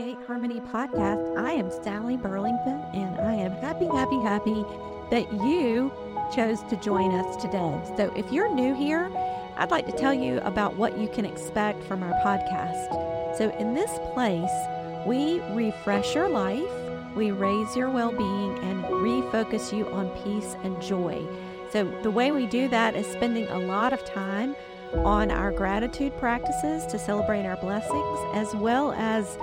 Create Harmony podcast. I am Sally Burlington, and I am happy, happy, happy that you chose to join us today. So, if you're new here, I'd like to tell you about what you can expect from our podcast. So, in this place, we refresh your life, we raise your well being, and refocus you on peace and joy. So, the way we do that is spending a lot of time on our gratitude practices to celebrate our blessings, as well as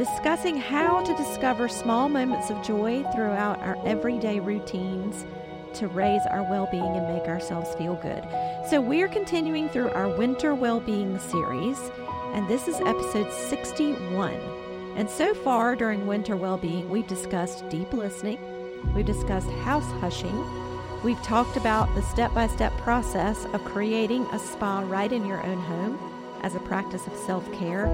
discussing how to discover small moments of joy throughout our everyday routines to raise our well being and make ourselves feel good. So, we're continuing through our Winter Well Being series, and this is episode 61. And so far during Winter Well Being, we've discussed deep listening, we've discussed house hushing We've talked about the step by step process of creating a spa right in your own home as a practice of self care.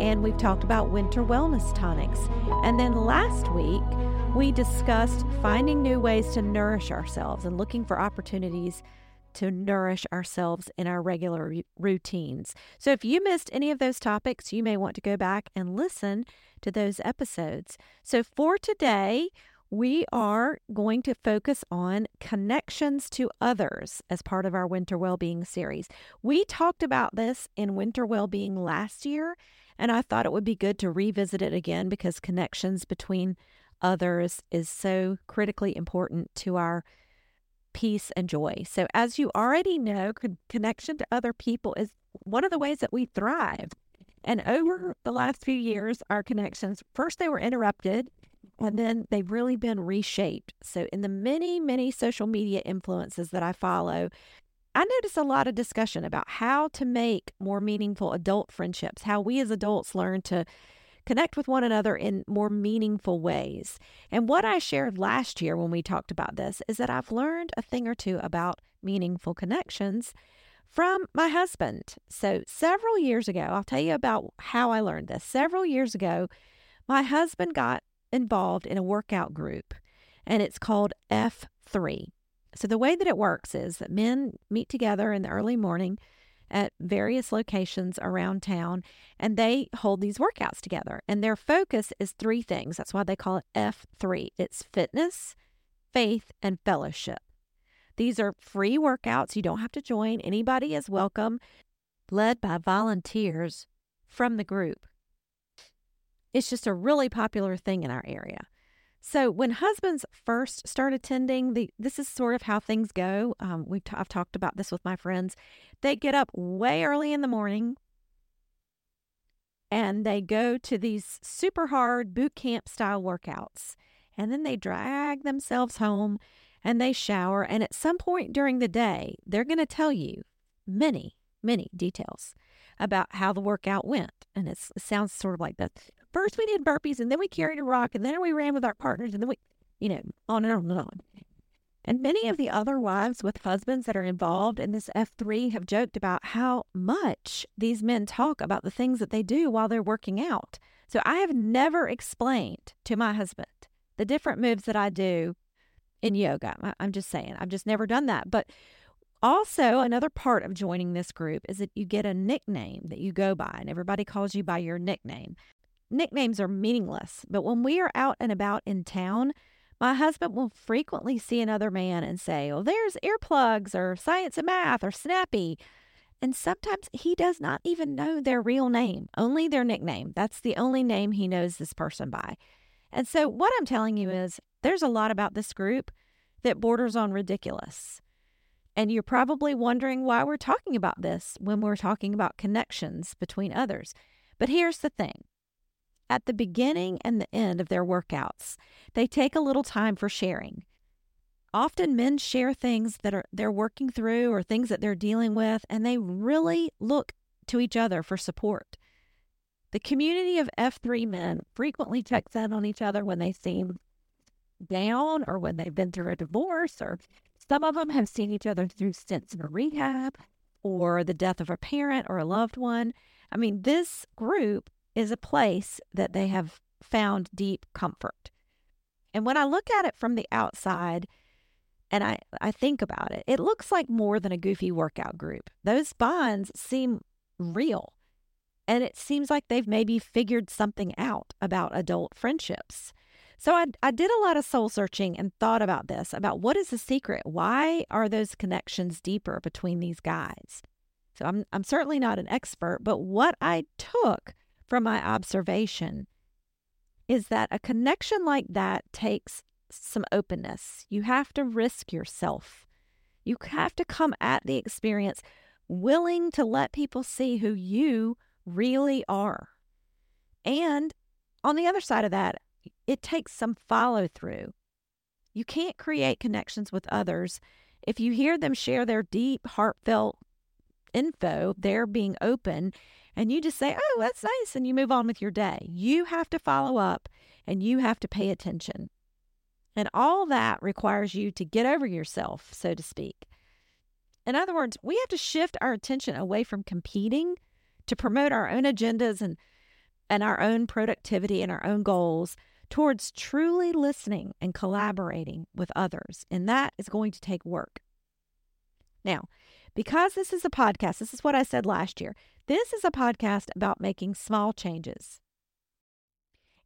And we've talked about winter wellness tonics. And then last week, we discussed finding new ways to nourish ourselves and looking for opportunities to nourish ourselves in our regular routines. So, if you missed any of those topics, you may want to go back and listen to those episodes. So, for today, we are going to focus on connections to others as part of our Winter well-being series. We talked about this in Winter well-being last year, and I thought it would be good to revisit it again because connections between others is so critically important to our peace and joy. So, as you already know, connection to other people is one of the ways that we thrive. And over the last few years, our connections first they were interrupted and then they've really been reshaped. So, in the many, many social media influences that I follow, I notice a lot of discussion about how to make more meaningful adult friendships, how we as adults learn to connect with one another in more meaningful ways. And what I shared last year when we talked about this is that I've learned a thing or two about meaningful connections from my husband. So, several years ago, I'll tell you about how I learned this. Several years ago, my husband got involved in a workout group, and it's called F3. So, the way that it works is that men meet together in the early morning at various locations around town and they hold these workouts together. And their focus is three things. That's why they call it F3 it's fitness, faith, and fellowship. These are free workouts. You don't have to join, anybody is welcome, led by volunteers from the group. It's just a really popular thing in our area. So when husbands first start attending, the this is sort of how things go. Um, we've t- I've talked about this with my friends. They get up way early in the morning, and they go to these super hard boot camp style workouts, and then they drag themselves home, and they shower. And at some point during the day, they're going to tell you many, many details about how the workout went. And it sounds sort of like that first we did burpees and then we carried a rock and then we ran with our partners and then we, you know, on and on and on. And many of the other wives with husbands that are involved in this F3 have joked about how much these men talk about the things that they do while they're working out. So I have never explained to my husband the different moves that I do in yoga. I'm just saying, I've just never done that. But also, another part of joining this group is that you get a nickname that you go by, and everybody calls you by your nickname nicknames are meaningless, but when we are out and about in town, my husband will frequently see another man and say, Oh, there's earplugs or science and math or snappy. And sometimes he does not even know their real name, only their nickname. That's the only name he knows this person by. And so, what I'm telling you is there's a lot about this group that borders on ridiculous. And you're probably wondering why we're talking about this when we're talking about connections between others. But here's the thing at the beginning and the end of their workouts. They take a little time for sharing. Often men share things that are they're working through or things that they're dealing with and they really look to each other for support. The community of F3 men frequently checks in on each other when they seem down or when they've been through a divorce or some of them have seen each other through stints in a rehab or the death of a parent or a loved one. I mean, this group is a place that they have found deep comfort. And when I look at it from the outside and I, I think about it, it looks like more than a goofy workout group. Those bonds seem real. and it seems like they've maybe figured something out about adult friendships. So I, I did a lot of soul searching and thought about this about what is the secret? Why are those connections deeper between these guys? So I'm, I'm certainly not an expert, but what I took from my observation is that a connection like that takes some openness. You have to risk yourself. You have to come at the experience willing to let people see who you really are. And on the other side of that, it takes some follow through. You can't create connections with others if you hear them share their deep, heartfelt info, they're being open, and you just say, Oh, that's nice, and you move on with your day. You have to follow up and you have to pay attention. And all that requires you to get over yourself, so to speak. In other words, we have to shift our attention away from competing to promote our own agendas and, and our own productivity and our own goals towards truly listening and collaborating with others. And that is going to take work. Now, because this is a podcast, this is what I said last year. This is a podcast about making small changes.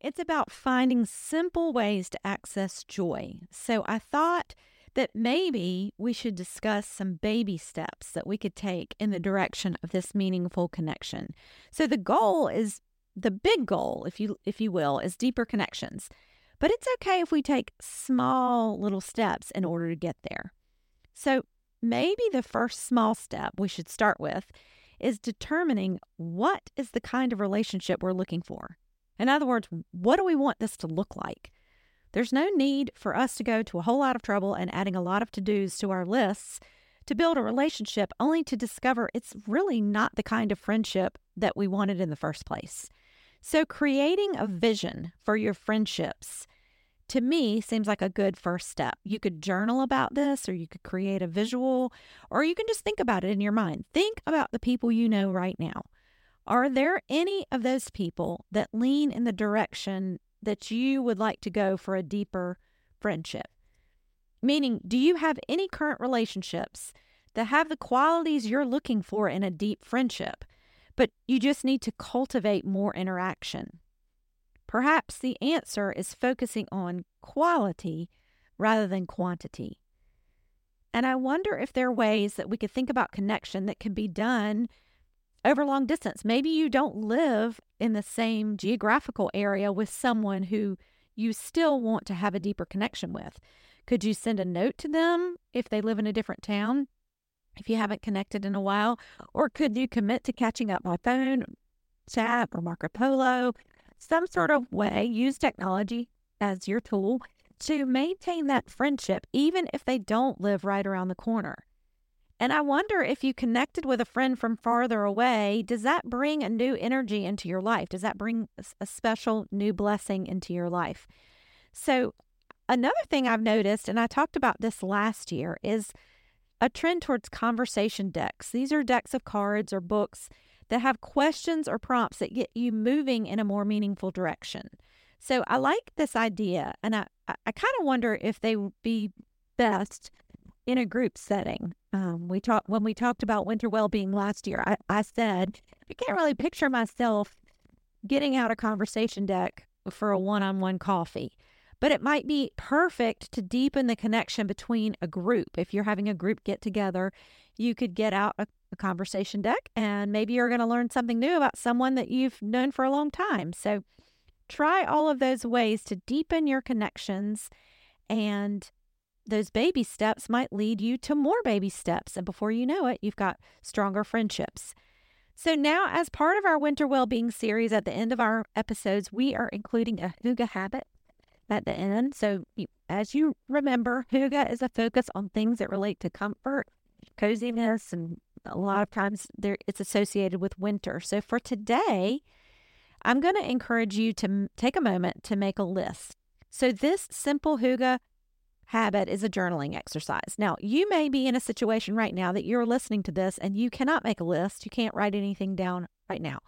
It's about finding simple ways to access joy. So I thought that maybe we should discuss some baby steps that we could take in the direction of this meaningful connection. So the goal is the big goal, if you if you will, is deeper connections. But it's okay if we take small little steps in order to get there. So maybe the first small step we should start with is determining what is the kind of relationship we're looking for. In other words, what do we want this to look like? There's no need for us to go to a whole lot of trouble and adding a lot of to dos to our lists to build a relationship only to discover it's really not the kind of friendship that we wanted in the first place. So, creating a vision for your friendships to me seems like a good first step. You could journal about this, or you could create a visual, or you can just think about it in your mind. Think about the people you know right now. Are there any of those people that lean in the direction that you would like to go for a deeper friendship? Meaning, do you have any current relationships that have the qualities you're looking for in a deep friendship, but you just need to cultivate more interaction? Perhaps the answer is focusing on quality rather than quantity. And I wonder if there are ways that we could think about connection that can be done over long distance. Maybe you don't live in the same geographical area with someone who you still want to have a deeper connection with. Could you send a note to them if they live in a different town? If you haven't connected in a while, or could you commit to catching up by phone, chat, or Marco Polo? Some sort of way, use technology as your tool to maintain that friendship, even if they don't live right around the corner. And I wonder if you connected with a friend from farther away, does that bring a new energy into your life? Does that bring a special new blessing into your life? So, another thing I've noticed, and I talked about this last year, is a trend towards conversation decks. These are decks of cards or books that have questions or prompts that get you moving in a more meaningful direction. So, I like this idea, and I, I kind of wonder if they would be best in a group setting. Um, we talked when we talked about winter well-being last year. I, I said I can't really picture myself getting out a conversation deck for a one-on-one coffee, but it might be perfect to deepen the connection between a group. If you're having a group get together, you could get out a, a conversation deck, and maybe you're going to learn something new about someone that you've known for a long time. So try all of those ways to deepen your connections and those baby steps might lead you to more baby steps. And before you know it, you've got stronger friendships. So, now as part of our winter well-being series, at the end of our episodes, we are including a Hygge habit at the end. So, as you remember, Hygge is a focus on things that relate to comfort, coziness, and a lot of times there it's associated with winter. So, for today, I'm going to encourage you to take a moment to make a list. So, this simple Hygge habit is a journaling exercise. Now, you may be in a situation right now that you're listening to this and you cannot make a list. You can't write anything down right now.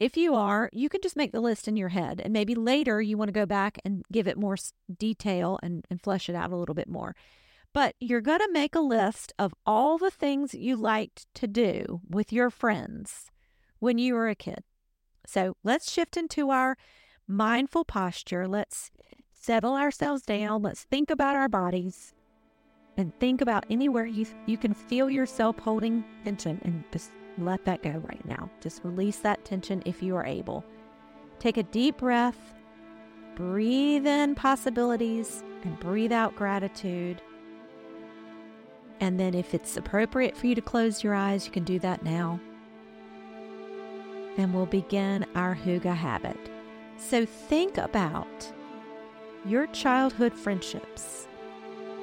If you are, you can just make the list in your head and maybe later you want to go back and give it more detail and, and flesh it out a little bit more. But you're going to make a list of all the things you liked to do with your friends when you were a kid. So let's shift into our mindful posture. Let's settle ourselves down. Let's think about our bodies and think about anywhere you, you can feel yourself holding tension and just let that go right now. Just release that tension if you are able. Take a deep breath, breathe in possibilities, and breathe out gratitude. And then, if it's appropriate for you to close your eyes, you can do that now. And we'll begin our Hygge habit. So, think about your childhood friendships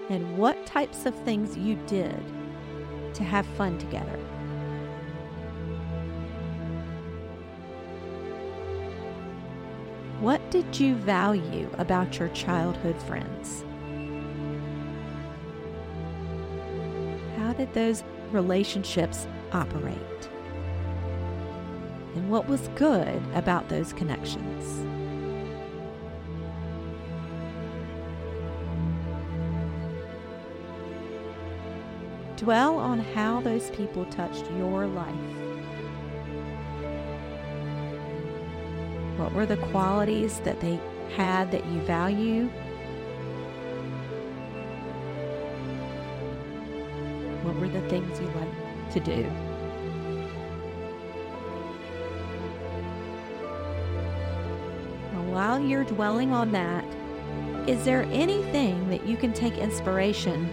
and what types of things you did to have fun together. What did you value about your childhood friends? How did those relationships operate? And what was good about those connections? Dwell on how those people touched your life. What were the qualities that they had that you value? To do? while you're dwelling on that, is there anything that you can take inspiration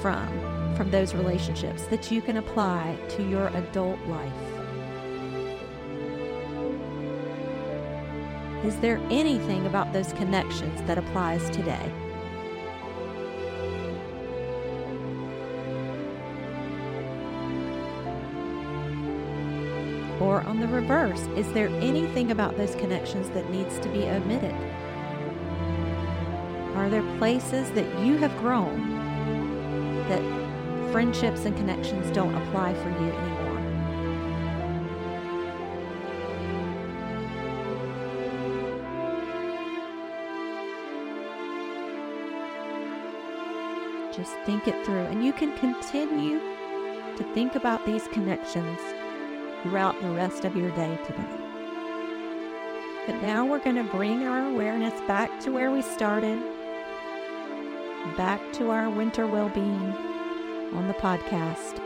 from from those relationships that you can apply to your adult life? Is there anything about those connections that applies today? Or on the reverse, is there anything about those connections that needs to be omitted? Are there places that you have grown that friendships and connections don't apply for you anymore? Just think it through. And you can continue to think about these connections throughout the rest of your day today. But now we're going to bring our awareness back to where we started, back to our winter well being on the podcast.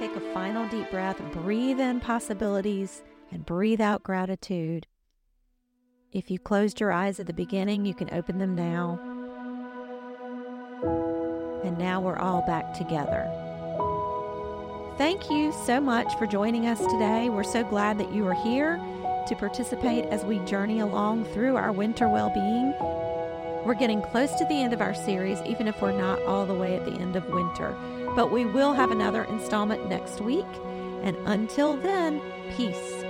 Take a final deep breath, breathe in possibilities, and breathe out gratitude. If you closed your eyes at the beginning, you can open them now. And now we're all back together. Thank you so much for joining us today. We're so glad that you are here to participate as we journey along through our winter well being. We're getting close to the end of our series, even if we're not all the way at the end of winter. But we will have another installment next week. And until then, peace.